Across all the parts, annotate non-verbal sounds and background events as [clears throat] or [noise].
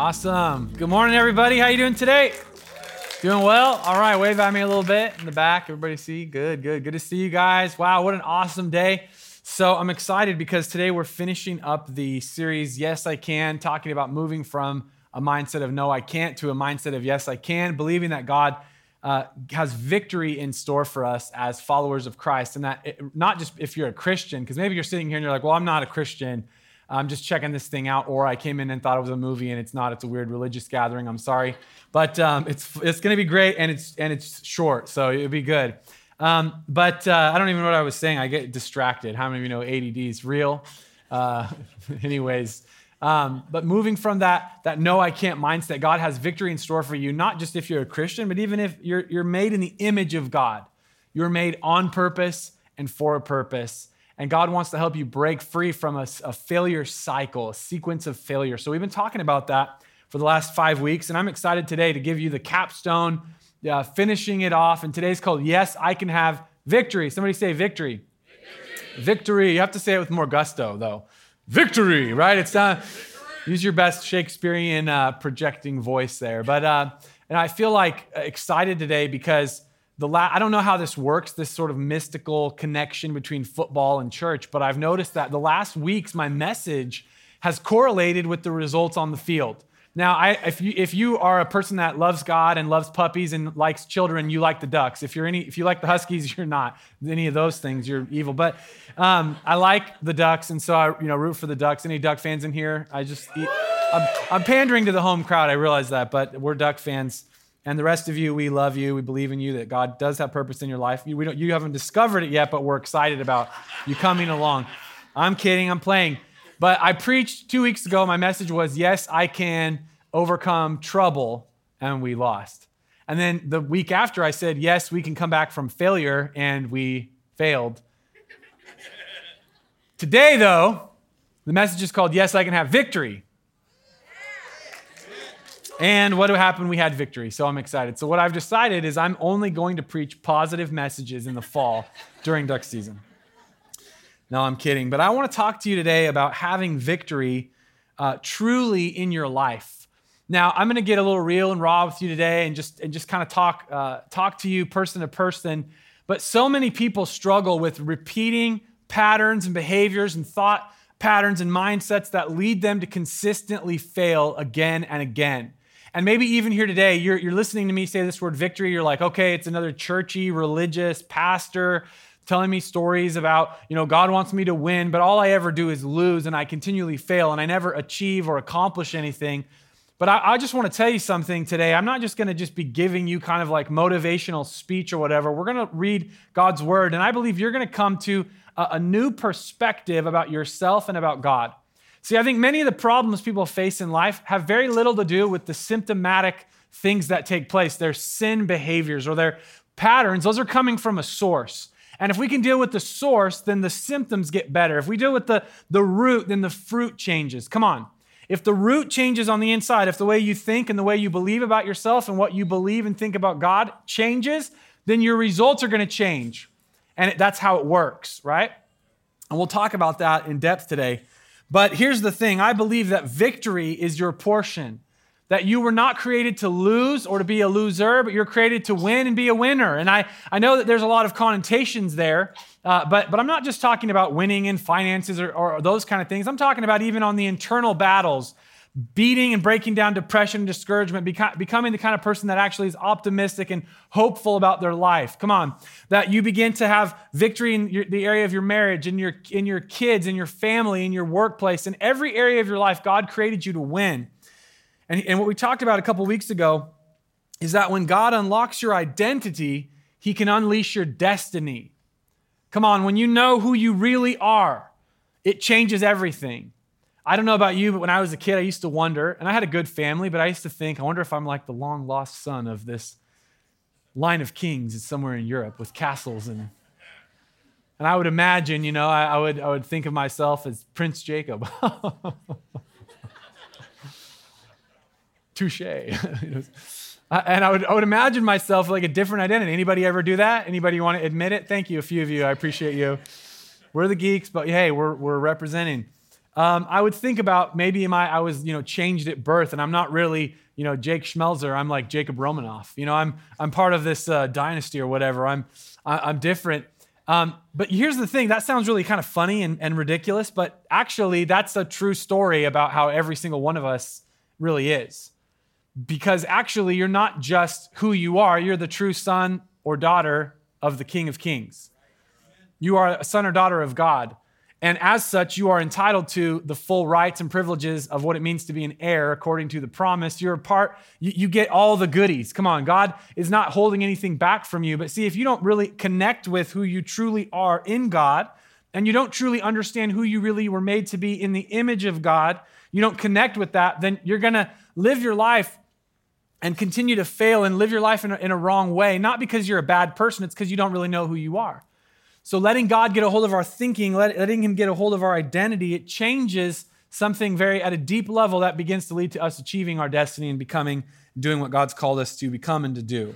Awesome. Good morning, everybody. How you doing today? Doing well? All right, wave at me a little bit in the back. Everybody see? Good, good. Good to see you guys. Wow, what an awesome day. So I'm excited because today we're finishing up the series Yes, I Can, talking about moving from a mindset of no, I can't to a mindset of yes, I can, believing that God uh, has victory in store for us as followers of Christ. And that it, not just if you're a Christian, because maybe you're sitting here and you're like, well, I'm not a Christian. I'm just checking this thing out, or I came in and thought it was a movie and it's not. It's a weird religious gathering. I'm sorry, but um, it's it's going to be great and it's and it's short, so it'll be good. Um, but uh, I don't even know what I was saying. I get distracted. How many of you know ADD is real? Uh, [laughs] anyways, um, but moving from that that no, I can't mindset, God has victory in store for you. Not just if you're a Christian, but even if you're you're made in the image of God, you're made on purpose and for a purpose. And God wants to help you break free from a, a, failure cycle, a sequence of failure. So we've been talking about that for the last five weeks. And I'm excited today to give you the capstone, uh, finishing it off. And today's called Yes, I Can Have Victory. Somebody say victory. Victory. victory. You have to say it with more gusto, though. Victory, right? It's not. Use your best Shakespearean uh, projecting voice there. But, uh, and I feel like excited today because the la- I don't know how this works, this sort of mystical connection between football and church, but I've noticed that the last weeks, my message has correlated with the results on the field. Now, I, if, you, if you are a person that loves God and loves puppies and likes children, you like the Ducks. If, you're any, if you like the Huskies, [laughs] you're not any of those things. You're evil. But um, I like the Ducks, and so I you know, root for the Ducks. Any Duck fans in here? I just, I'm, I'm pandering to the home crowd. I realize that, but we're Duck fans. And the rest of you, we love you. We believe in you that God does have purpose in your life. You, we don't, you haven't discovered it yet, but we're excited about you coming along. I'm kidding, I'm playing. But I preached two weeks ago. My message was, Yes, I can overcome trouble. And we lost. And then the week after, I said, Yes, we can come back from failure. And we failed. Today, though, the message is called, Yes, I can have victory. And what happened? We had victory. So I'm excited. So, what I've decided is I'm only going to preach positive messages in the fall during duck season. No, I'm kidding. But I want to talk to you today about having victory uh, truly in your life. Now, I'm going to get a little real and raw with you today and just, and just kind of talk, uh, talk to you person to person. But so many people struggle with repeating patterns and behaviors and thought patterns and mindsets that lead them to consistently fail again and again. And maybe even here today, you're, you're listening to me say this word victory. You're like, okay, it's another churchy, religious pastor telling me stories about, you know, God wants me to win, but all I ever do is lose and I continually fail and I never achieve or accomplish anything. But I, I just want to tell you something today. I'm not just going to just be giving you kind of like motivational speech or whatever. We're going to read God's word, and I believe you're going to come to a, a new perspective about yourself and about God. See, I think many of the problems people face in life have very little to do with the symptomatic things that take place, their sin behaviors or their patterns. Those are coming from a source. And if we can deal with the source, then the symptoms get better. If we deal with the, the root, then the fruit changes. Come on. If the root changes on the inside, if the way you think and the way you believe about yourself and what you believe and think about God changes, then your results are going to change. And that's how it works, right? And we'll talk about that in depth today. But here's the thing I believe that victory is your portion. That you were not created to lose or to be a loser, but you're created to win and be a winner. And I, I know that there's a lot of connotations there, uh, but, but I'm not just talking about winning in finances or, or those kind of things. I'm talking about even on the internal battles beating and breaking down depression and discouragement, becoming the kind of person that actually is optimistic and hopeful about their life. Come on, that you begin to have victory in your, the area of your marriage, in your, in your kids, in your family, in your workplace, in every area of your life. God created you to win. And, and what we talked about a couple weeks ago is that when God unlocks your identity, He can unleash your destiny. Come on, when you know who you really are, it changes everything. I don't know about you, but when I was a kid, I used to wonder, and I had a good family, but I used to think, I wonder if I'm like the long lost son of this line of kings somewhere in Europe with castles and and I would imagine, you know, I, I would I would think of myself as Prince Jacob. [laughs] Touche. [laughs] and I would, I would imagine myself like a different identity. Anybody ever do that? Anybody want to admit it? Thank you, a few of you. I appreciate you. We're the geeks, but hey, we're, we're representing. Um, I would think about maybe am I, I was, you know, changed at birth and I'm not really, you know, Jake Schmelzer. I'm like Jacob Romanoff. You know, I'm, I'm part of this uh, dynasty or whatever. I'm, I, am i am different. Um, but here's the thing that sounds really kind of funny and, and ridiculous, but actually, that's a true story about how every single one of us really is. Because actually, you're not just who you are, you're the true son or daughter of the King of Kings. You are a son or daughter of God. And as such, you are entitled to the full rights and privileges of what it means to be an heir according to the promise. You're a part, you, you, get all the goodies. Come on, God is not holding anything back from you. But see, if you don't really connect with who you truly are in God, and you don't truly understand who you really were made to be in the image of God, you don't connect with that, then you're to live your life and continue to fail and live your life in a, in a wrong way, not because you're a bad person, it's because you don't really know who you are. So letting God get a hold of our thinking, letting Him get a hold of our identity, it changes something very at a deep level that begins to lead to us achieving our destiny and becoming, doing what God's called us to become and to do.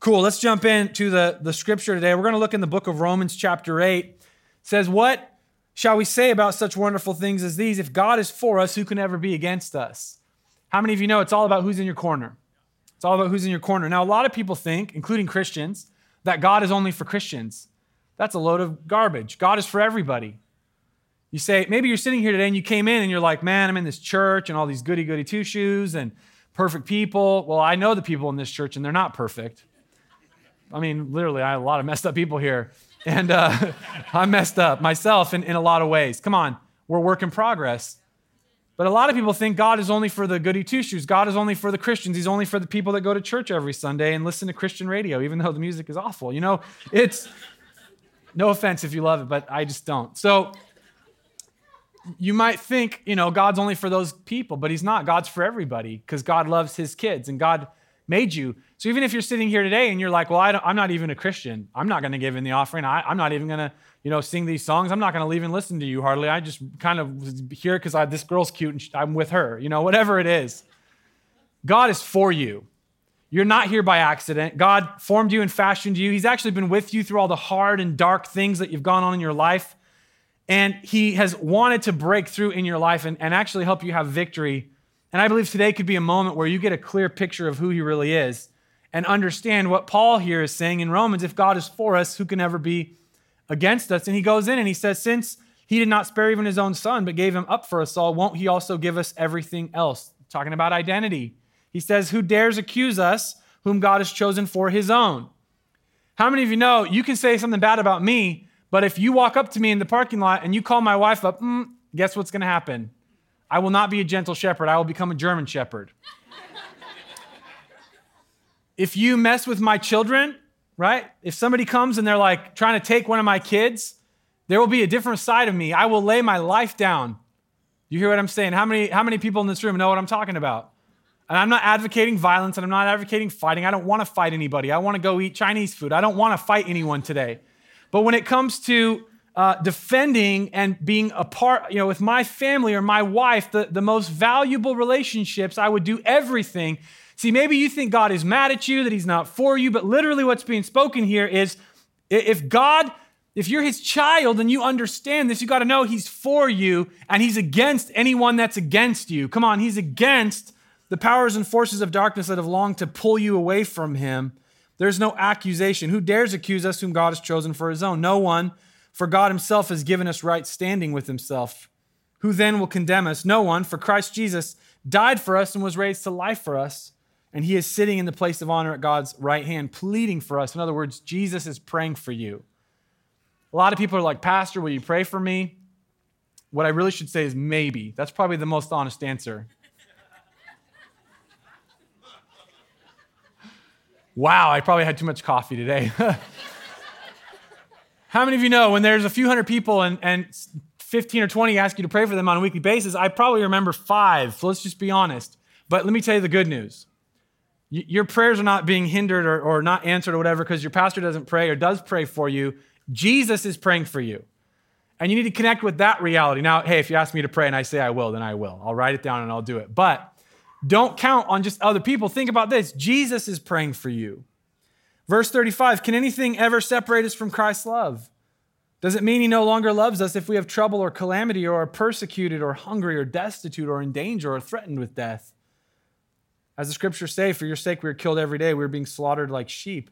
Cool. Let's jump into the, the scripture today. We're going to look in the book of Romans, chapter 8. It says, What shall we say about such wonderful things as these? If God is for us, who can ever be against us? How many of you know it's all about who's in your corner? It's all about who's in your corner. Now, a lot of people think, including Christians, that God is only for Christians. That's a load of garbage. God is for everybody. You say, maybe you're sitting here today and you came in and you're like, man, I'm in this church and all these goody goody two shoes and perfect people. Well, I know the people in this church and they're not perfect. I mean, literally, I have a lot of messed up people here. And uh, [laughs] I'm messed up myself in, in a lot of ways. Come on, we're work in progress. But a lot of people think God is only for the goody two shoes. God is only for the Christians. He's only for the people that go to church every Sunday and listen to Christian radio, even though the music is awful. You know, it's no offense if you love it, but I just don't. So you might think, you know, God's only for those people, but He's not. God's for everybody because God loves His kids and God made you. So even if you're sitting here today and you're like, well, I am not even a Christian, I'm not going to give in the offering. I, am not even going to, you know, sing these songs. I'm not going to even listen to you hardly. I just kind of here because this girl's cute and I'm with her, you know, whatever it is. God is for you. You're not here by accident. God formed you and fashioned you. He's actually been with you through all the hard and dark things that you've gone on in your life. And He has wanted to break through in your life and, and actually help you have victory. And I believe today could be a moment where you get a clear picture of who He really is and understand what Paul here is saying in Romans if God is for us, who can ever be against us? And he goes in and he says, Since He did not spare even His own Son, but gave Him up for us all, won't He also give us everything else? Talking about identity. He says, Who dares accuse us whom God has chosen for his own? How many of you know you can say something bad about me, but if you walk up to me in the parking lot and you call my wife up, mm, guess what's going to happen? I will not be a gentle shepherd. I will become a German shepherd. if you mess with my children, right? If somebody comes and they're like trying to take one of my kids, there will be a different side of me. I will lay my life down. You hear what I'm saying? How many, how many people in this room know what I'm talking about? And I'm not advocating violence and I'm not advocating fighting. I don't want to fight anybody. I want to go eat Chinese food. I don't want to fight anyone today. But when it comes to uh, defending and being a part, you know, with my family or my wife, the, the most valuable relationships, I would do everything. See, maybe you think God is mad at you, that He's not for you, but literally what's being spoken here is if God, if you're His child and you understand this, you got to know He's for you and He's against anyone that's against you. Come on, He's against the powers and forces of darkness that have longed to pull you away from him. There's no accusation. Who dares accuse us whom God has chosen for his own? No one, for God himself has given us right standing with himself. Who then will condemn us? No one, for Christ Jesus died for us and was raised to life for us. And he is sitting in the place of honor at God's right hand, pleading for us. In other words, Jesus is praying for you. A lot of people are like, Pastor, will you pray for me? What I really should say is maybe. That's probably the most honest answer. Wow, I probably had too much coffee today. [laughs] How many of you know when there's a few hundred people and, and 15 or 20 ask you to pray for them on a weekly basis? I probably remember five. So let's just be honest. But let me tell you the good news. Your prayers are not being hindered or, or not answered or whatever because your pastor doesn't pray or does pray for you. Jesus is praying for you. And you need to connect with that reality. Now, hey, if you ask me to pray and I say I will, then I will. I'll write it down and I'll do it. But don't count on just other people. Think about this Jesus is praying for you. Verse 35 Can anything ever separate us from Christ's love? Does it mean he no longer loves us if we have trouble or calamity or are persecuted or hungry or destitute or in danger or threatened with death? As the scriptures say, for your sake we are killed every day, we are being slaughtered like sheep.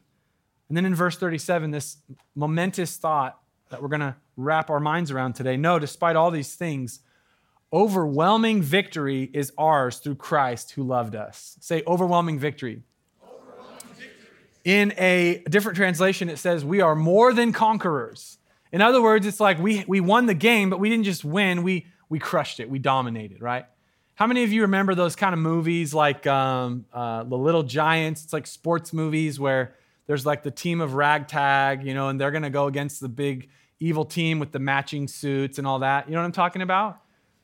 And then in verse 37, this momentous thought that we're going to wrap our minds around today. No, despite all these things, overwhelming victory is ours through Christ who loved us. Say, overwhelming victory. In a different translation, it says, We are more than conquerors. In other words, it's like we, we won the game, but we didn't just win, we, we crushed it, we dominated, right? How many of you remember those kind of movies like um, uh, The Little Giants? It's like sports movies where there's like the team of ragtag, you know, and they're going to go against the big evil team with the matching suits and all that. You know what I'm talking about?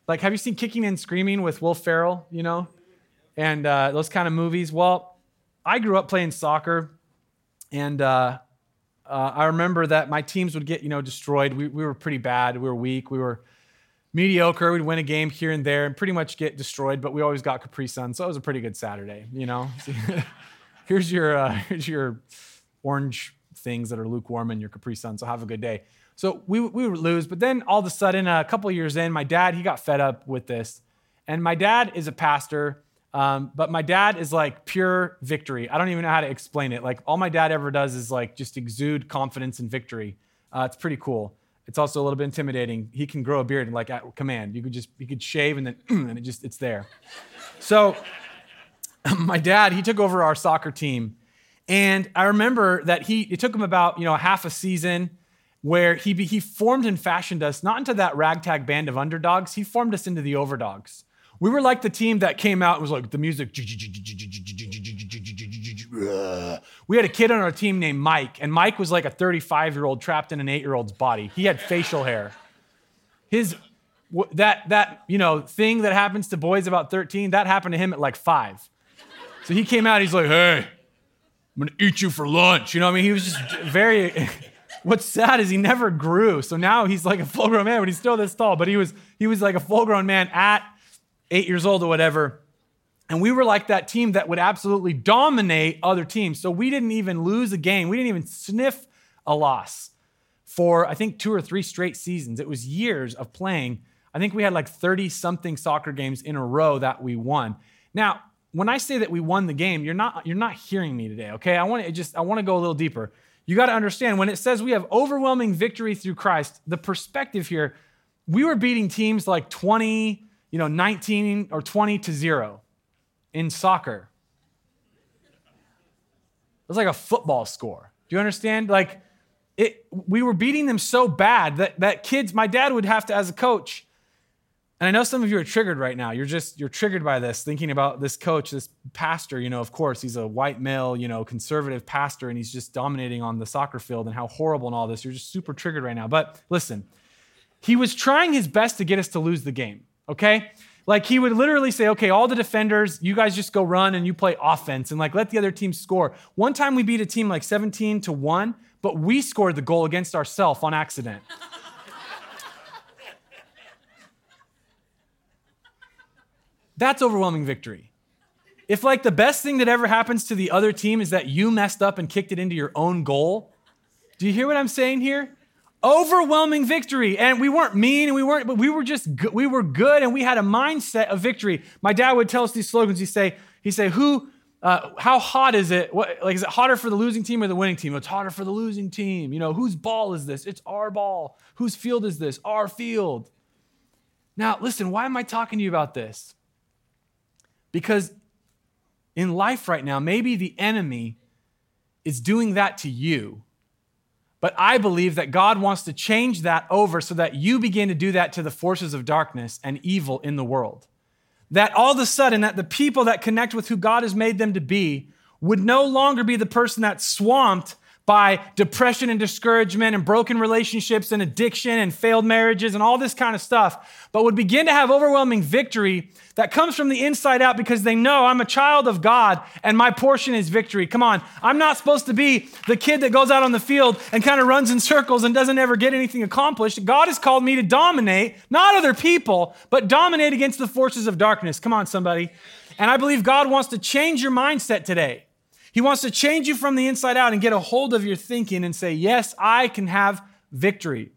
Like, have you seen Kicking and Screaming with Will Ferrell, you know? And uh, those kind of movies? Well, I grew up playing soccer, and uh, uh, I remember that my teams would get, you know, destroyed. We, we were pretty bad. We were weak. We were mediocre. We'd win a game here and there and pretty much get destroyed, but we always got Capri Sun. So it was a pretty good Saturday, you know? [laughs] here's your, uh, here's your orange things that are lukewarm in your Capri Sun. So have a good day. So we, we would lose. But then all of a sudden, a couple years in, my dad, he got fed up with this. And my dad is a pastor um, but my dad is like pure victory. I don't even know how to explain it. Like all my dad ever does is like just exude confidence and victory. Uh, it's pretty cool. It's also a little bit intimidating. He can grow a beard and like at command. You could just you could shave and then [clears throat] and it just it's there. So [laughs] my dad he took over our soccer team, and I remember that he it took him about you know half a season where he he formed and fashioned us not into that ragtag band of underdogs. He formed us into the overdogs. We were like the team that came out and was like the music. We had a kid on our team named Mike, and Mike was like a 35 year old trapped in an eight year old's body. He had facial hair. His that that you know thing that happens to boys about 13 that happened to him at like five. So he came out. He's like, "Hey, I'm gonna eat you for lunch." You know, what I mean, he was just very. What's sad is he never grew. So now he's like a full grown man, but he's still this tall. But he was he was like a full grown man at eight years old or whatever. And we were like that team that would absolutely dominate other teams. So we didn't even lose a game. We didn't even sniff a loss for, I think, two or three straight seasons. It was years of playing. I think we had like 30 something soccer games in a row that we won. Now, when I say that we won the game, you're not, you're not hearing me today, okay? I want to just, I want to go a little deeper. You got to understand when it says we have overwhelming victory through Christ, the perspective here, we were beating teams like 20, you know, 19 or 20 to 0 in soccer. It was like a football score. Do you understand? Like it we were beating them so bad that that kids, my dad would have to as a coach. And I know some of you are triggered right now. You're just you're triggered by this thinking about this coach, this pastor, you know, of course, he's a white male, you know, conservative pastor and he's just dominating on the soccer field and how horrible and all this. You're just super triggered right now. But listen, he was trying his best to get us to lose the game okay? Like he would literally say, okay, all the defenders, you guys just go run and you play offense and like let the other team score. One time we beat a team like 17 to 1, but we scored the goal against ourselves on accident. That's overwhelming victory. If like the best thing that ever happens to the other team is that you messed up and kicked it into your own goal, do you hear what I'm saying here? overwhelming victory. And we weren't mean and we weren't but we were just good. we were good and we had a mindset of victory. My dad would tell us these slogans. He'd say he'd say who uh, how hot is it? What, like is it hotter for the losing team or the winning team? It's hotter for the losing team. You know whose ball is this? It's our ball. Whose field is this? Our field. Now listen why am i talking to you about this because in life right now maybe the enemy is doing that to you but I believe that God wants to change that over so that you begin to do that to the forces of darkness and evil in the world. That all of a sudden that the people that connect with who God has made them to be would no longer be the person that's swamped by depression and discouragement and broken relationships and addiction and failed marriages and all this kind of stuff, but would begin to have overwhelming victory that comes from the inside out because they know I'm a child of God and my portion is victory. Come on, I'm not supposed to be the kid that goes out on the field and kind of runs in circles and doesn't ever get anything accomplished. God has called me to dominate, not other people, but dominate against the forces of darkness. Come on, somebody. And I believe God wants to change your mindset today. He wants to change you from the inside out and get a hold of your thinking and say, Yes, I can have victory.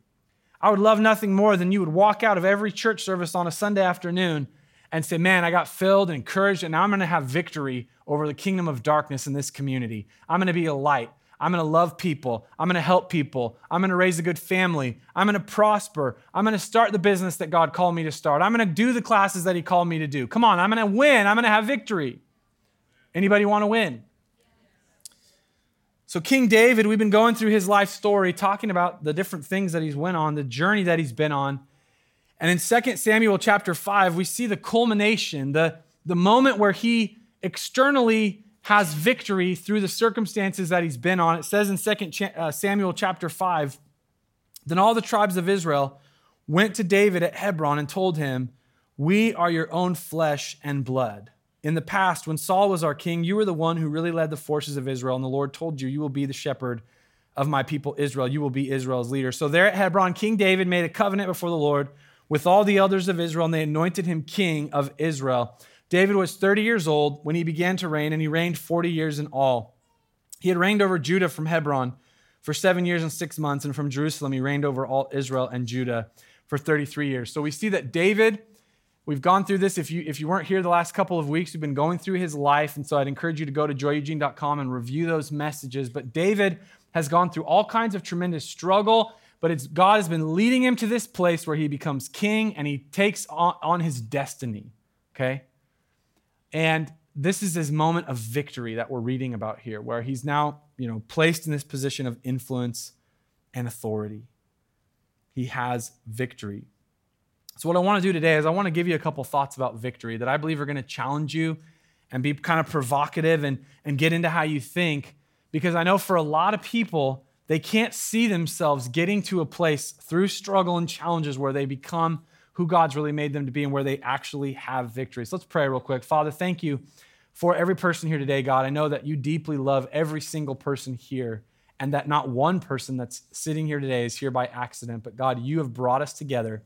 I would love nothing more than you would walk out of every church service on a Sunday afternoon and say, Man, I got filled and encouraged, and now I'm going to have victory over the kingdom of darkness in this community. I'm going to be a light. I'm going to love people. I'm going to help people. I'm going to raise a good family. I'm going to prosper. I'm going to start the business that God called me to start. I'm going to do the classes that He called me to do. Come on, I'm going to win. I'm going to have victory. Anybody want to win? So King David, we've been going through his life story, talking about the different things that he's went on, the journey that he's been on. And in 2 Samuel chapter 5, we see the culmination, the, the moment where he externally has victory through the circumstances that he's been on. It says in 2 uh, Samuel chapter 5, then all the tribes of Israel went to David at Hebron and told him, We are your own flesh and blood. In the past, when Saul was our king, you were the one who really led the forces of Israel, and the Lord told you, You will be the shepherd of my people Israel. You will be Israel's leader. So there at Hebron, King David made a covenant before the Lord with all the elders of Israel, and they anointed him king of Israel. David was 30 years old when he began to reign, and he reigned 40 years in all. He had reigned over Judah from Hebron for seven years and six months, and from Jerusalem he reigned over all Israel and Judah for 33 years. So we see that David We've gone through this. If you, if you weren't here the last couple of weeks, we've been going through his life. And so I'd encourage you to go to joyeugene.com and review those messages. But David has gone through all kinds of tremendous struggle, but it's, God has been leading him to this place where he becomes king and he takes on, on his destiny. Okay? And this is his moment of victory that we're reading about here, where he's now, you know, placed in this position of influence and authority. He has victory. So, what I want to do today is I want to give you a couple thoughts about victory that I believe are going to challenge you and be kind of provocative and, and get into how you think. Because I know for a lot of people, they can't see themselves getting to a place through struggle and challenges where they become who God's really made them to be and where they actually have victory. So let's pray real quick. Father, thank you for every person here today, God. I know that you deeply love every single person here and that not one person that's sitting here today is here by accident, but God, you have brought us together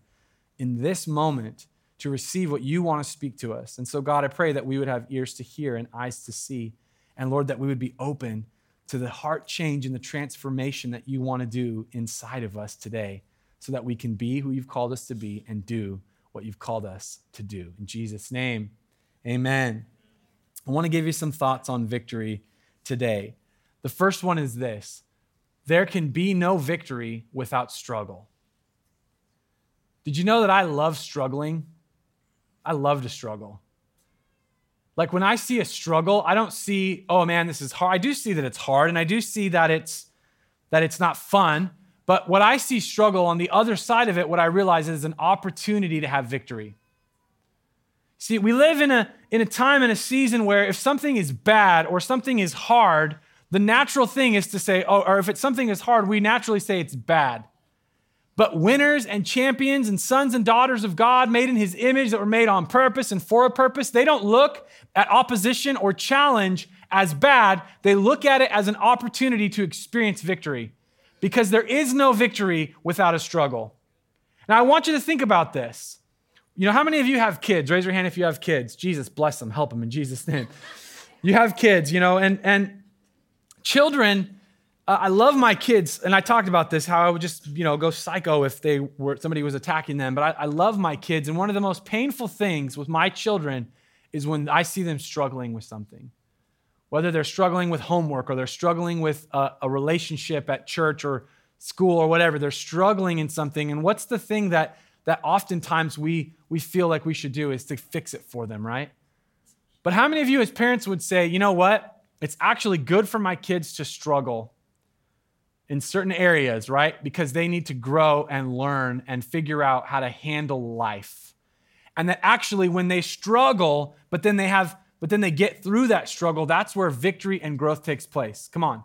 in this moment to receive what you want to speak to us. And so, God, I pray that we would have ears to hear and eyes to see. And Lord, that we would be open to the heart change and the transformation that you want to do inside of us today so that we can be who you've called us to be and do what you've called us to do. In Jesus' name, amen. I want to give you some thoughts on victory today. The first one is this there can be no victory without struggle. Did you know that I love struggling? I love to struggle. Like when I see a struggle, I don't see, oh man, this is hard. I do see that it's hard and I do see that it's that it's not fun, but what I see struggle on the other side of it, what I realize is an opportunity to have victory. See, we live in a in a time and a season where if something is bad or something is hard, the natural thing is to say, oh, or if it's something is hard, we naturally say it's bad. But winners and champions and sons and daughters of God made in his image that were made on purpose and for a purpose, they don't look at opposition or challenge as bad. They look at it as an opportunity to experience victory because there is no victory without a struggle. Now, I want you to think about this. You know, how many of you have kids? Raise your hand if you have kids. Jesus, bless them, help them in Jesus' name. You have kids, you know, and, and children uh, I love my kids, and I talked about this how I would just you know go psycho if they were somebody was attacking them. But I, I love my kids, and one of the most painful things with my children is when I see them struggling with something, whether they're struggling with homework or they're struggling with a, a relationship at church or school or whatever. They're struggling in something, and what's the thing that that oftentimes we we feel like we should do is to fix it for them, right? But how many of you as parents would say, you know what? It's actually good for my kids to struggle in certain areas, right? Because they need to grow and learn and figure out how to handle life. And that actually, when they struggle, but then they have, but then they get through that struggle, that's where victory and growth takes place. Come on.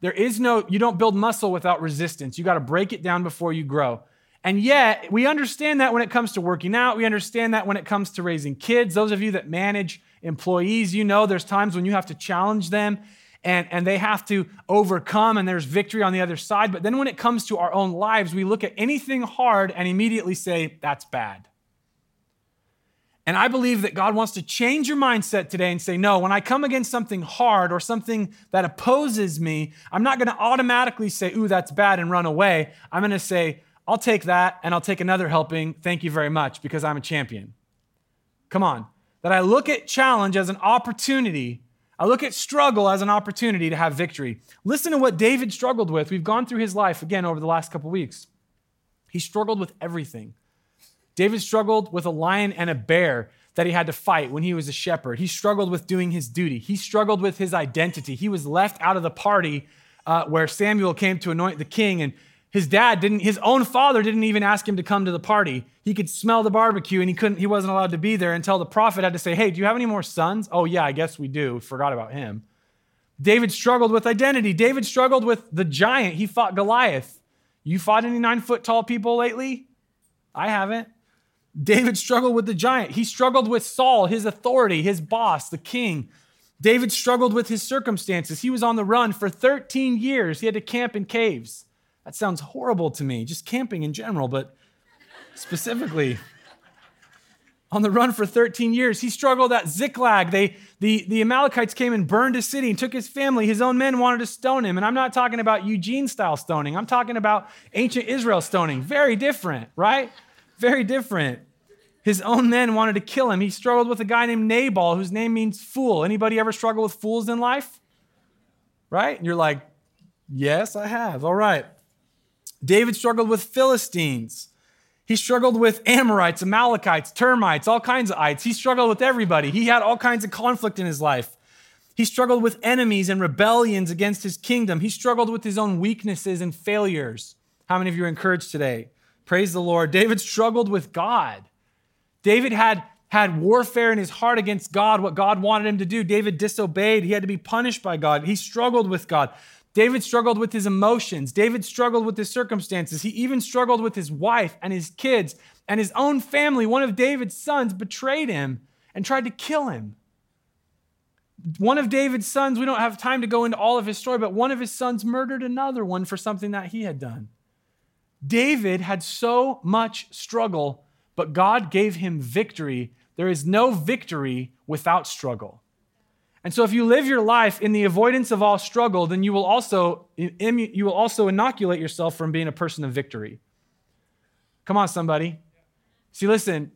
There is no, you don't build muscle without resistance. You got to break it down before you grow. And yet, we understand that when it comes to working out, we understand that when it comes to raising kids. Those of you that manage employees, you know there's times when you have to challenge them and, and they have to overcome, and there's victory on the other side. But then when it comes to our own lives, we look at anything hard and immediately say, that's bad. And I believe that God wants to change your mindset today and say, no, when I come against something hard or something that opposes me, I'm not going to automatically say, ooh, that's bad and run away. I'm going to say, I'll take that and I'll take another helping. Thank you very much because I'm a champion. Come on. That I look at challenge as an opportunity. I look at struggle as an opportunity to have victory. Listen to what David struggled with. We've gone through his life again over the last couple weeks. He struggled with everything. David struggled with a lion and a bear that he had to fight when he was a shepherd. He struggled with doing his duty. He struggled with his identity. He was left out of the party uh, where Samuel came to anoint the king, and his dad didn't. His own father didn't even ask him to come to the party. He could smell the barbecue, and he couldn't. He wasn't allowed to be there until the prophet had to say, "Hey, do you have any more sons?" Oh yeah, I guess we do. Forgot about him. David struggled with identity. David struggled with the giant. He fought Goliath. You fought any nine foot tall people lately? I haven't. David struggled with the giant. He struggled with Saul, his authority, his boss, the king. David struggled with his circumstances. He was on the run for 13 years. He had to camp in caves. That sounds horrible to me, just camping in general, but specifically on the run for 13 years. He struggled at Ziklag. They, the, the Amalekites came and burned his city and took his family. His own men wanted to stone him. And I'm not talking about Eugene style stoning, I'm talking about ancient Israel stoning. Very different, right? Very different. His own men wanted to kill him. He struggled with a guy named Nabal, whose name means fool. Anybody ever struggle with fools in life? Right? And you're like, yes, I have. All right. David struggled with Philistines. He struggled with Amorites, Amalekites, termites, all kinds of ites. He struggled with everybody. He had all kinds of conflict in his life. He struggled with enemies and rebellions against his kingdom. He struggled with his own weaknesses and failures. How many of you are encouraged today? Praise the Lord. David struggled with God. David had, had warfare in his heart against God, what God wanted him to do. David disobeyed. He had to be punished by God. He struggled with God. David struggled with his emotions. David struggled with his circumstances. He even struggled with his wife and his kids and his own family. One of David's sons betrayed him and tried to kill him. One of David's sons, we don't have time to go into all of his story, but one of his sons murdered another one for something that he had done. David had so much struggle, but God gave him victory. There is no victory without struggle. And so if you live your life in the avoidance of all struggle, then you will also you will also inoculate yourself from being a person of victory. Come on somebody. See listen,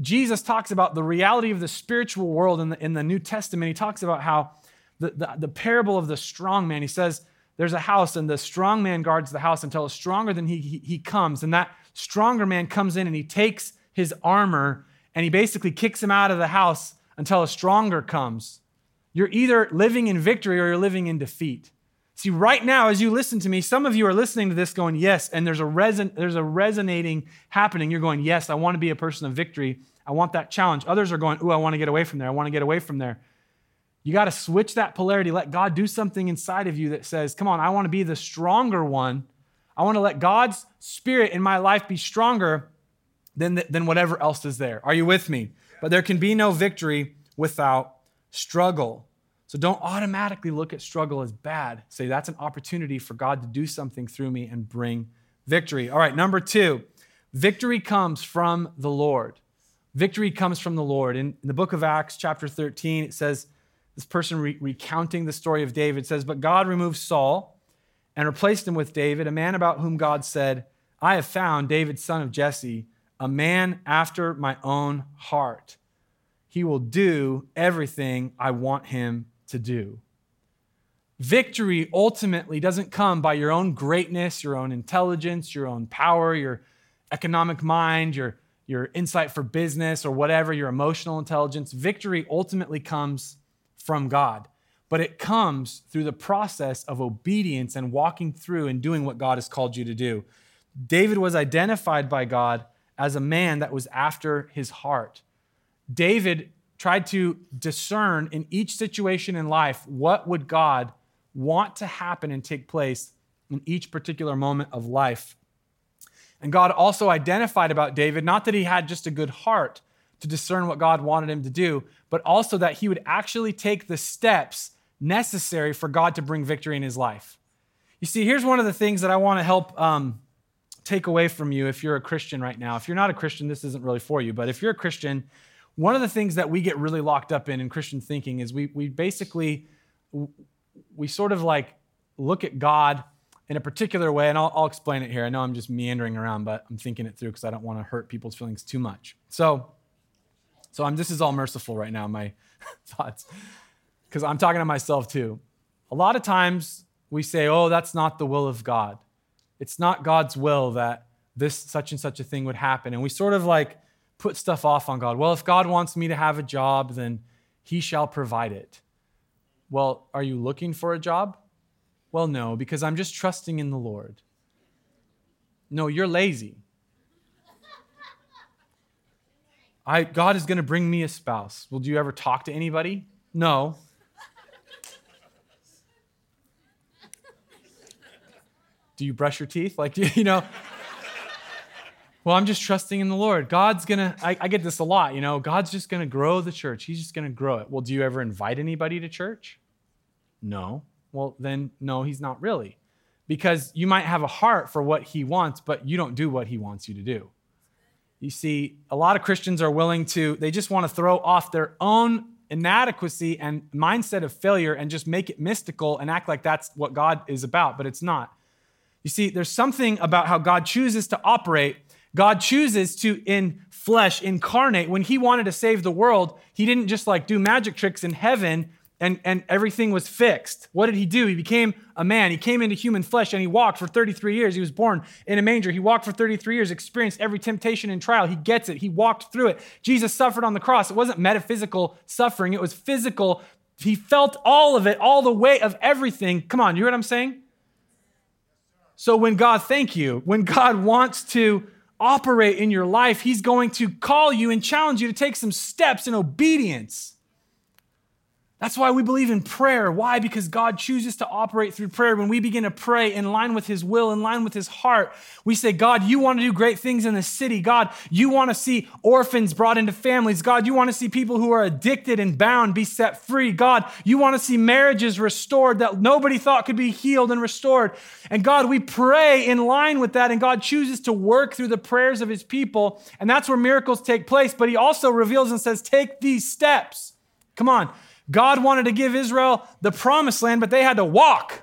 Jesus talks about the reality of the spiritual world in the, in the New Testament. He talks about how the, the, the parable of the strong man, he says, there's a house and the strong man guards the house until a stronger than he, he, he comes and that stronger man comes in and he takes his armor and he basically kicks him out of the house until a stronger comes you're either living in victory or you're living in defeat see right now as you listen to me some of you are listening to this going yes and there's a reson- there's a resonating happening you're going yes i want to be a person of victory i want that challenge others are going ooh i want to get away from there i want to get away from there you got to switch that polarity. Let God do something inside of you that says, Come on, I want to be the stronger one. I want to let God's spirit in my life be stronger than, than whatever else is there. Are you with me? But there can be no victory without struggle. So don't automatically look at struggle as bad. Say that's an opportunity for God to do something through me and bring victory. All right, number two, victory comes from the Lord. Victory comes from the Lord. In, in the book of Acts, chapter 13, it says, this person re- recounting the story of David says, But God removed Saul and replaced him with David, a man about whom God said, I have found David, son of Jesse, a man after my own heart. He will do everything I want him to do. Victory ultimately doesn't come by your own greatness, your own intelligence, your own power, your economic mind, your, your insight for business, or whatever, your emotional intelligence. Victory ultimately comes from God. But it comes through the process of obedience and walking through and doing what God has called you to do. David was identified by God as a man that was after his heart. David tried to discern in each situation in life what would God want to happen and take place in each particular moment of life. And God also identified about David not that he had just a good heart, to discern what God wanted him to do, but also that he would actually take the steps necessary for God to bring victory in his life. You see, here's one of the things that I want to help um, take away from you if you're a Christian right now. If you're not a Christian, this isn't really for you, but if you're a Christian, one of the things that we get really locked up in in Christian thinking is we, we basically, we sort of like look at God in a particular way, and I'll, I'll explain it here. I know I'm just meandering around, but I'm thinking it through because I don't want to hurt people's feelings too much. So, so I'm, this is all merciful right now, my [laughs] thoughts, because I'm talking to myself too. A lot of times we say, oh, that's not the will of God. It's not God's will that this such and such a thing would happen. And we sort of like put stuff off on God. Well, if God wants me to have a job, then he shall provide it. Well, are you looking for a job? Well, no, because I'm just trusting in the Lord. No, you're lazy. I, God is going to bring me a spouse. Well, do you ever talk to anybody? No. do you brush your teeth? Like, [laughs] you know? Well, I'm just trusting in the Lord. God's going to, I get this a lot, you know? God's just to grow the church. He's just to grow it. Well, do you ever invite anybody to church? No. Well, then, no, he's not really. Because you might have a heart for what he wants, but you don't do what he wants you to do. You see, a lot of Christians are willing to, they just want to throw off their own inadequacy and mindset of failure and just make it mystical and act like that's what God is about, but it's not. You see, there's something about how God chooses to operate. God chooses to, in flesh, incarnate. When He wanted to save the world, He didn't just like do magic tricks in heaven and, and everything was fixed. What did He do? He became a man. He came into human flesh and He walked for 33 years. He was born in a manger. He walked for 33 years, experienced every temptation and trial. He gets it. He walked through it. Jesus suffered on the cross. It wasn't metaphysical suffering, it was physical. He felt all of it, all the weight of everything. Come on, you hear what I'm saying? So when God, thank you, when God wants to operate in your life, He's going to call you and challenge you to take some steps in obedience. That's why we believe in prayer. Why? Because God chooses to operate through prayer. When we begin to pray in line with His will, in line with His heart, we say, God, you want to do great things in the city. God, you want to see orphans brought into families. God, you want to see people who are addicted and bound be set free. God, you want to see marriages restored that nobody thought could be healed and restored. And God, we pray in line with that, and God chooses to work through the prayers of His people. And that's where miracles take place. But He also reveals and says, Take these steps. Come on. God wanted to give Israel the promised land, but they had to walk.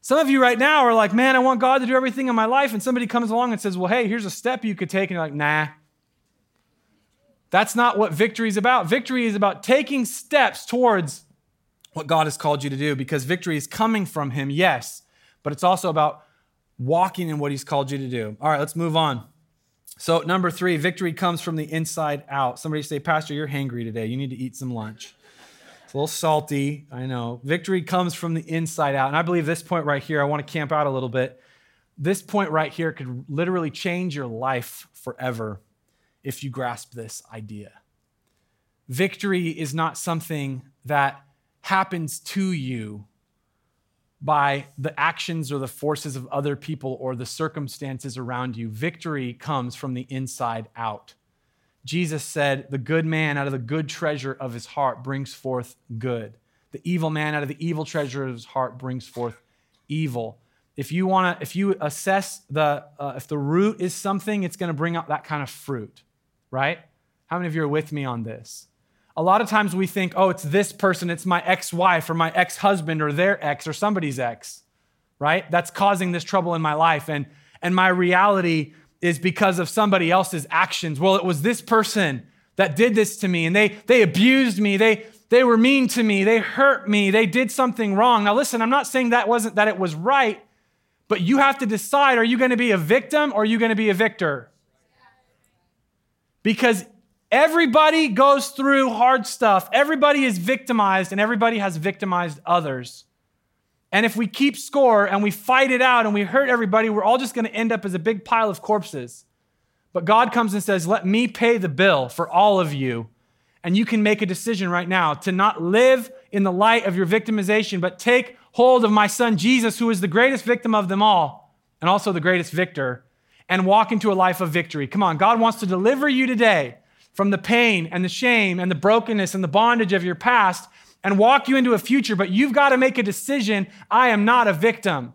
Some of you right now are like, man, I want God to do everything in my life. And somebody comes along and says, well, hey, here's a step you could take. And you're like, nah. That's not what victory is about. Victory is about taking steps towards what God has called you to do because victory is coming from Him, yes, but it's also about walking in what He's called you to do. All right, let's move on. So, number three, victory comes from the inside out. Somebody say, Pastor, you're hangry today. You need to eat some lunch. It's a little salty, I know. Victory comes from the inside out. And I believe this point right here, I want to camp out a little bit. This point right here could literally change your life forever if you grasp this idea. Victory is not something that happens to you by the actions or the forces of other people or the circumstances around you. Victory comes from the inside out. Jesus said, The good man out of the good treasure of his heart brings forth good. The evil man out of the evil treasure of his heart brings forth evil. If you want to, if you assess the, uh, if the root is something, it's going to bring out that kind of fruit, right? How many of you are with me on this? A lot of times we think, oh, it's this person, it's my ex wife or my ex husband or their ex or somebody's ex, right? That's causing this trouble in my life. And, and my reality is because of somebody else's actions. Well, it was this person that did this to me and they, they abused me. They, they were mean to me. They hurt me. They did something wrong. Now, listen, I'm not saying that wasn't that it was right, but you have to decide are you going to be a victim or are you going to be a victor? Because Everybody goes through hard stuff. Everybody is victimized, and everybody has victimized others. And if we keep score and we fight it out and we hurt everybody, we're all just going to end up as a big pile of corpses. But God comes and says, Let me pay the bill for all of you. And you can make a decision right now to not live in the light of your victimization, but take hold of my son Jesus, who is the greatest victim of them all and also the greatest victor, and walk into a life of victory. Come on, God wants to deliver you today from the pain and the shame and the brokenness and the bondage of your past and walk you into a future, but you've got to make a decision. I am not a victim.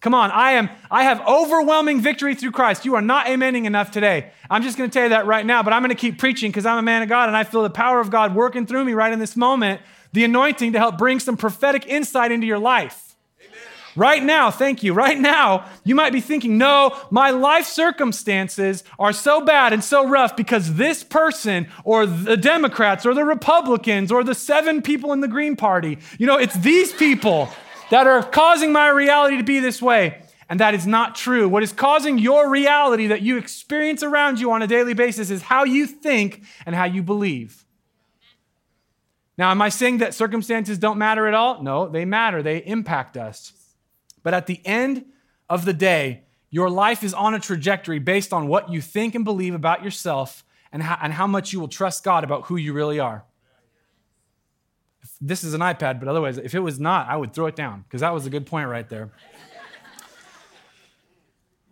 Come on, I am I have overwhelming victory through Christ. You are not amening enough today. I'm just going to tell you that right now, but I'm going to keep preaching because I'm a man of God and I feel the power of God working through me right in this moment, the anointing to help bring some prophetic insight into your life. Right now, thank you. Right now, you might be thinking, no, my life circumstances are so bad and so rough because this person or the Democrats or the Republicans or the seven people in the Green Party, you know, it's these people that are causing my reality to be this way. And that is not true. What is causing your reality that you experience around you on a daily basis is how you think and how you believe. Now, am I saying that circumstances don't matter at all? No, they matter. They impact us. But at the end of the day, your life is on a trajectory based on what you think and believe about yourself and how, and how much you will trust God about who you really are. This is an iPad, but otherwise, if it was not, I would throw it down because that was a good point right there.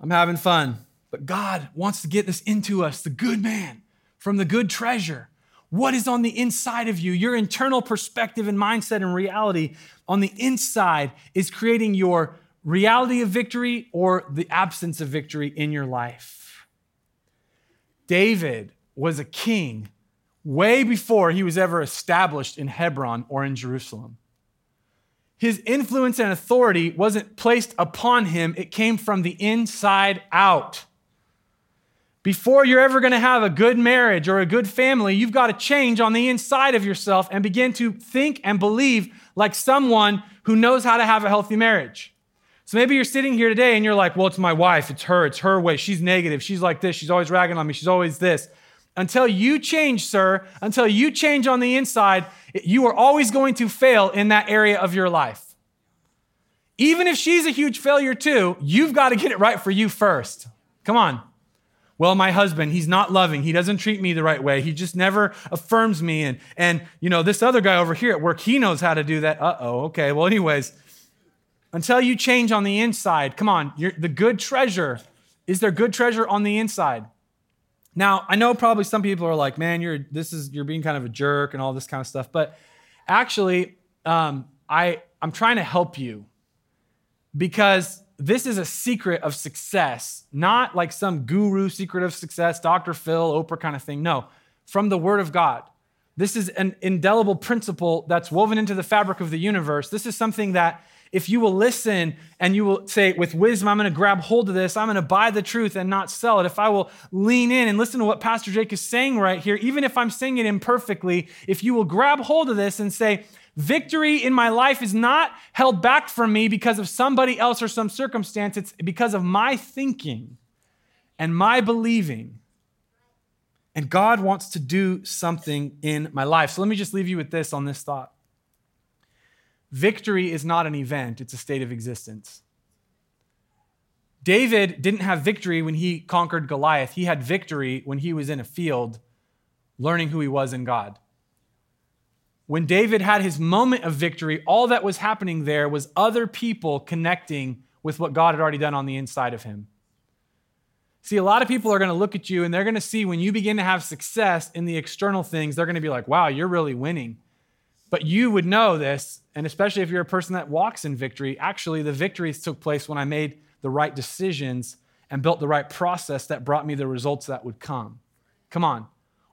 I'm having fun. But God wants to get this into us the good man from the good treasure. What is on the inside of you? Your internal perspective and mindset and reality on the inside is creating your reality of victory or the absence of victory in your life. David was a king way before he was ever established in Hebron or in Jerusalem his influence and authority wasn't placed upon him, it came from the inside out. Before you're ever going to have a good marriage or a good family, you've got to change on the inside of yourself and begin to think and believe like someone who knows how to have a healthy marriage. So maybe you're sitting here today and you're like, well, it's my wife, it's her, it's her way. She's negative, she's like this, she's always ragging on me, she's always this. Until you change, sir, until you change on the inside, you are always going to fail in that area of your life. Even if she's a huge failure too, you've got to get it right for you first. Come on. Well, my husband, he's not loving. He doesn't treat me the right way. He just never affirms me. And, and you know, this other guy over here at work, he knows how to do that. Uh oh. Okay. Well, anyways, until you change on the inside, come on, the good treasure. Is there good treasure on the inside? Now, I know probably some people are like, "Man, you're this is you're being kind of a jerk and all this kind of stuff," but actually, um, I I'm trying to help you because this is a secret of success, not like some guru secret of success, Dr. Phil, Oprah kind of thing. No, from the Word of God. This is an indelible principle that's woven into the fabric of the universe. This is something that if you will listen and you will say, with wisdom, I'm going to grab hold of this, I'm going to buy the truth and not sell it. If I will lean in and listen to what Pastor Jake is saying right here, even if I'm saying it imperfectly, if you will grab hold of this and say, Victory in my life is not held back from me because of somebody else or some circumstance. It's because of my thinking and my believing. And God wants to do something in my life. So let me just leave you with this on this thought. Victory is not an event, it's a state of existence. David didn't have victory when he conquered Goliath. He had victory when he was in a field learning who he was in God. When David had his moment of victory, all that was happening there was other people connecting with what God had already done on the inside of him. See, a lot of people are going to look at you and they're going to see when you begin to have success in the external things, they're going to be like, wow, you're really winning. But you would know this, and especially if you're a person that walks in victory, actually, the victories took place when I made the right decisions and built the right process that brought me the results that would come. Come on.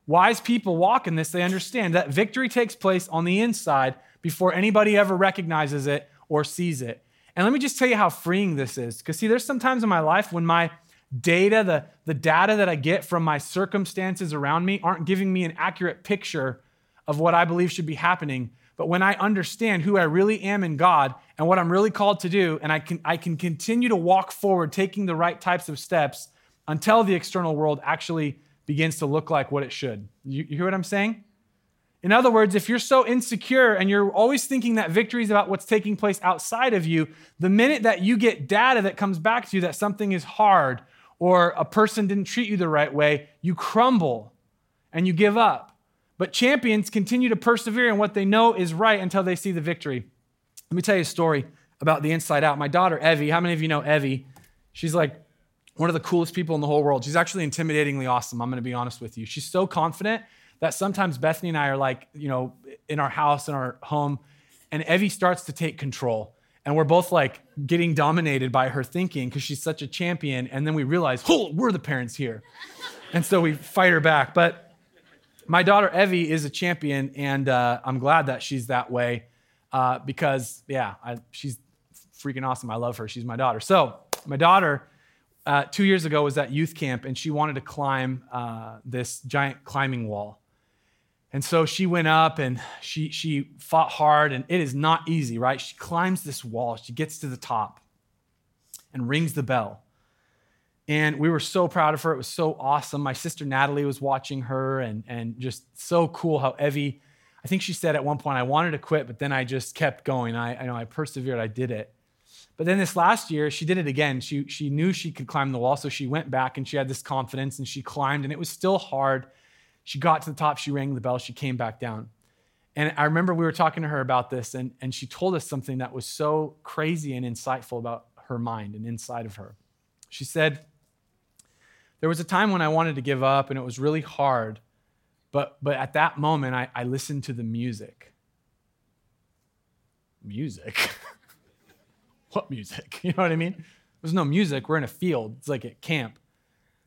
Wise people walk in this, they understand that victory takes place on the inside before anybody ever recognizes it or sees it. And let me just tell you how freeing this is. Because, see, there's some times in my life when my data, the, the data that I get from my circumstances around me, aren't giving me an accurate picture of what I believe should be happening. But when I understand who I really am in God and what I'm really called to do, and I can, I can continue to walk forward, taking the right types of steps until the external world actually begins to look like what it should. You, you hear what I'm saying? In other words, if you're so insecure and you're always thinking that victory is about what's taking place outside of you, the minute that you get data that comes back to you that something is hard or a person didn't treat you the right way, you crumble and you give up. But champions continue to persevere in what they know is right until they see the victory. Let me tell you a story about the inside out. My daughter, Evie, how many of you know Evie? She's like one of the coolest people in the whole world. She's actually intimidatingly awesome, I'm gonna be honest with you. She's so confident that sometimes Bethany and I are like, you know, in our house, in our home, and Evie starts to take control. And we're both like getting dominated by her thinking because she's such a champion. And then we realize, oh, we're the parents here. And so we fight her back. But my daughter Evie is a champion, and uh, I'm glad that she's that way uh, because, yeah, I, she's freaking awesome. I love her. She's my daughter. So, my daughter, uh, two years ago, was at youth camp and she wanted to climb uh, this giant climbing wall. And so she went up and she, she fought hard, and it is not easy, right? She climbs this wall, she gets to the top and rings the bell. And we were so proud of her. It was so awesome. My sister Natalie was watching her, and, and just so cool how Evie, I think she said at one point, I wanted to quit, but then I just kept going. I, I know I persevered, I did it. But then this last year, she did it again. She, she knew she could climb the wall, so she went back and she had this confidence and she climbed, and it was still hard. She got to the top, she rang the bell, she came back down. And I remember we were talking to her about this, and, and she told us something that was so crazy and insightful about her mind and inside of her. She said, there was a time when I wanted to give up and it was really hard, but, but at that moment, I, I listened to the music. Music? [laughs] what music? [laughs] You know what I mean? There's no music. We're in a field. It's like at camp.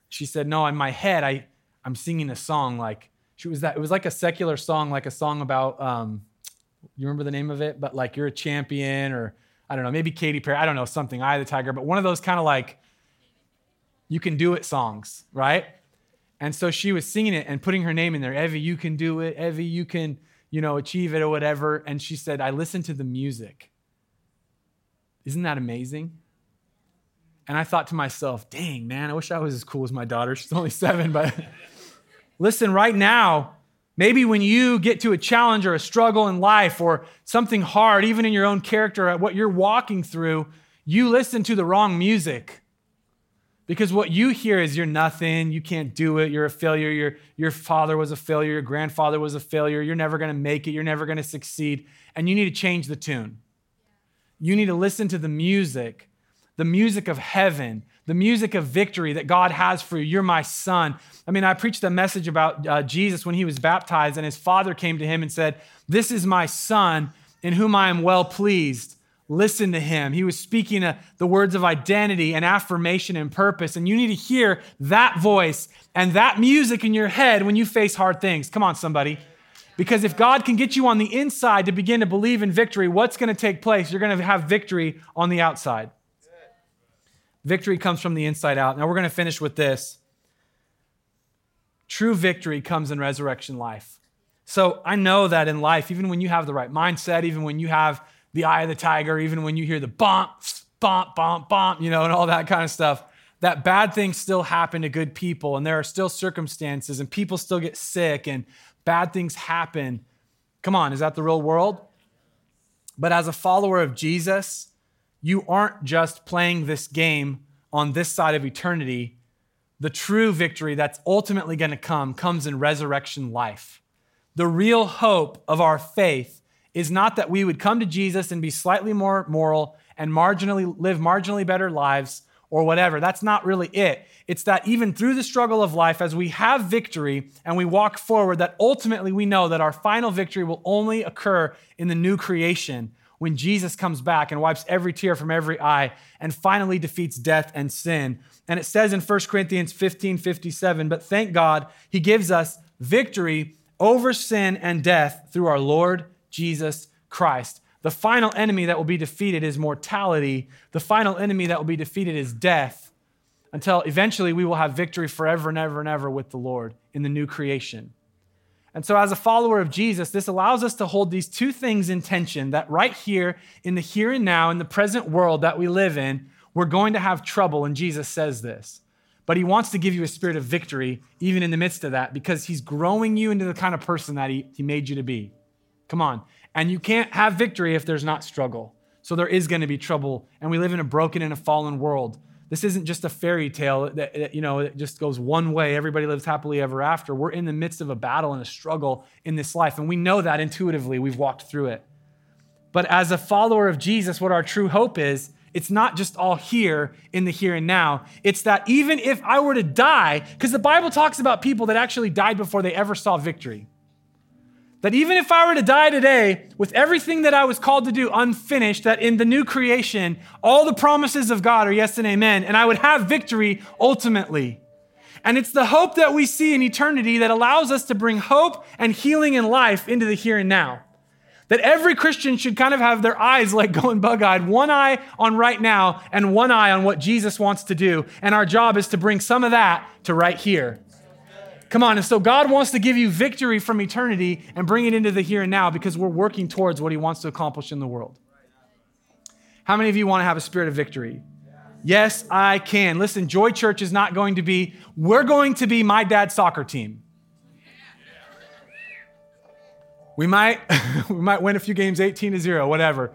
She said, No, in my head, I, I'm singing a song like, she was that, it was like a secular song, like a song about, um, you remember the name of it? But like, you're a champion, or I don't know, maybe Katy Perry, I don't know, something, of the Tiger, but one of those kind of like, you can do it songs, right? And so she was singing it and putting her name in there. Evie, you can do it. Evie, you can, you know, achieve it or whatever. And she said, I listened to the music. Isn't that amazing? And I thought to myself, dang, man, I wish I was as cool as my daughter. She's only seven, but [laughs] listen, right now, maybe when you get to a challenge or a struggle in life or something hard, even in your own character, what you're walking through, you listen to the wrong music. Because what you hear is you're nothing, you can't do it, you're a failure, your, your father was a failure, your grandfather was a failure, you're never gonna make it, you're never gonna succeed, and you need to change the tune. You need to listen to the music, the music of heaven, the music of victory that God has for you. You're my son. I mean, I preached a message about uh, Jesus when he was baptized, and his father came to him and said, This is my son in whom I am well pleased. Listen to him. He was speaking uh, the words of identity and affirmation and purpose. And you need to hear that voice and that music in your head when you face hard things. Come on, somebody. Because if God can get you on the inside to begin to believe in victory, what's going to take place? You're going to have victory on the outside. Victory comes from the inside out. Now we're going to finish with this. True victory comes in resurrection life. So I know that in life, even when you have the right mindset, even when you have the eye of the tiger, even when you hear the bump, bump, bump, bump, you know, and all that kind of stuff, that bad things still happen to good people and there are still circumstances and people still get sick and bad things happen. Come on, is that the real world? But as a follower of Jesus, you aren't just playing this game on this side of eternity. The true victory that's ultimately going to come comes in resurrection life. The real hope of our faith is not that we would come to Jesus and be slightly more moral and marginally live marginally better lives or whatever. That's not really it. It's that even through the struggle of life, as we have victory and we walk forward, that ultimately we know that our final victory will only occur in the new creation when Jesus comes back and wipes every tear from every eye and finally defeats death and sin. And it says in 1 Corinthians 15 57, but thank God, he gives us victory over sin and death through our Lord Jesus Christ. The final enemy that will be defeated is mortality. The final enemy that will be defeated is death until eventually we will have victory forever and ever and ever with the Lord in the new creation. And so, as a follower of Jesus, this allows us to hold these two things in tension that right here, in the here and now, in the present world that we live in, we're going to have trouble. And Jesus says this. But he wants to give you a spirit of victory, even in the midst of that, because he's growing you into the kind of person that he, he made you to be. Come on. And you can't have victory if there's not struggle. So there is going to be trouble. And we live in a broken and a fallen world. This isn't just a fairy tale that, that, you know, it just goes one way. Everybody lives happily ever after. We're in the midst of a battle and a struggle in this life. And we know that intuitively. We've walked through it. But as a follower of Jesus, what our true hope is, it's not just all here in the here and now. It's that even if I were to die, because the Bible talks about people that actually died before they ever saw victory. That even if I were to die today with everything that I was called to do unfinished, that in the new creation, all the promises of God are yes and amen, and I would have victory ultimately. And it's the hope that we see in eternity that allows us to bring hope and healing and life into the here and now. that every Christian should kind of have their eyes like [laughs] going bug eyed, one eye on right now and one eye on what Jesus wants to do. And our job is to bring some of that to right here. Come on. And so God wants to give you victory from eternity and bring it into the here and now because we're working towards what He wants to accomplish in the world. How many of you want to have a spirit of victory? Yes, I can. Listen, Joy Church is not going to be, we're going to be my dad's soccer team. We might, [laughs] we might win a few games 18 to 0, whatever.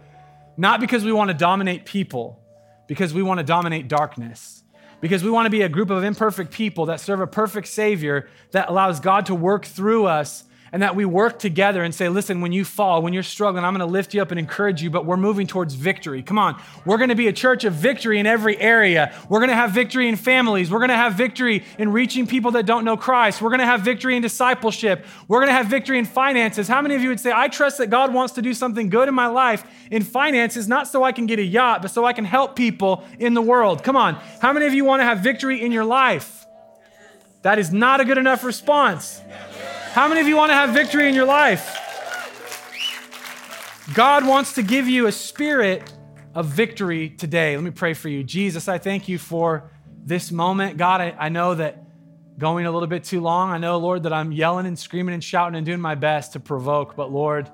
Not because we want to dominate people, because we want to dominate darkness. Because we want to be a group of imperfect people that serve a perfect Savior that allows God to work through us and that we work together and say, listen, when you fall, when you're struggling, I'm going to lift you up and encourage you, but we're moving towards victory. Come on. We're going to be a church of victory in every area. We're going to have victory in families. We're going to have victory in reaching people that don't know Christ. We're going to have victory in discipleship. We're going to have victory in finances. How many of you would say, I trust that God wants to do something good in my life in finances, not so I can get a yacht, but so I can help people in the world? Come on. How many of you want to have victory in your life? That is not a good enough response. How many of you want to have victory in your life? God wants to give you a spirit of victory today. Let me pray for you. Jesus, I thank you for this moment. God, I, I know that going a little bit too long, I know, Lord, that I'm yelling and screaming and shouting and doing my best to provoke, but Lord,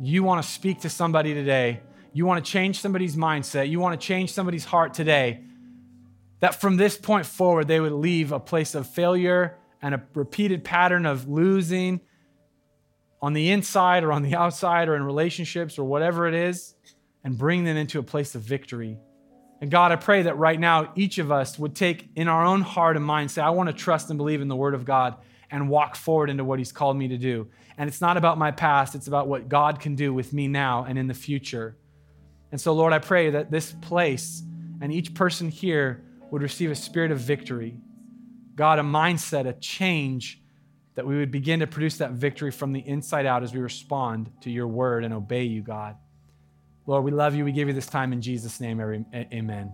you want to speak to somebody today. You want to change somebody's mindset. You want to change somebody's heart today. That from this point forward, they would leave a place of failure and a repeated pattern of losing on the inside or on the outside or in relationships or whatever it is and bring them into a place of victory. And God, I pray that right now each of us would take in our own heart and mind, say, I want to trust and believe in the Word of God and walk forward into what He's called me to do. And it's not about my past, it's about what God can do with me now and in the future. And so, Lord, I pray that this place and each person here would receive a spirit of victory God, a mindset, a change that we would begin to produce that victory from the inside out as we respond to your word and obey you, God. Lord, we love you. We give you this time in Jesus' name. Amen.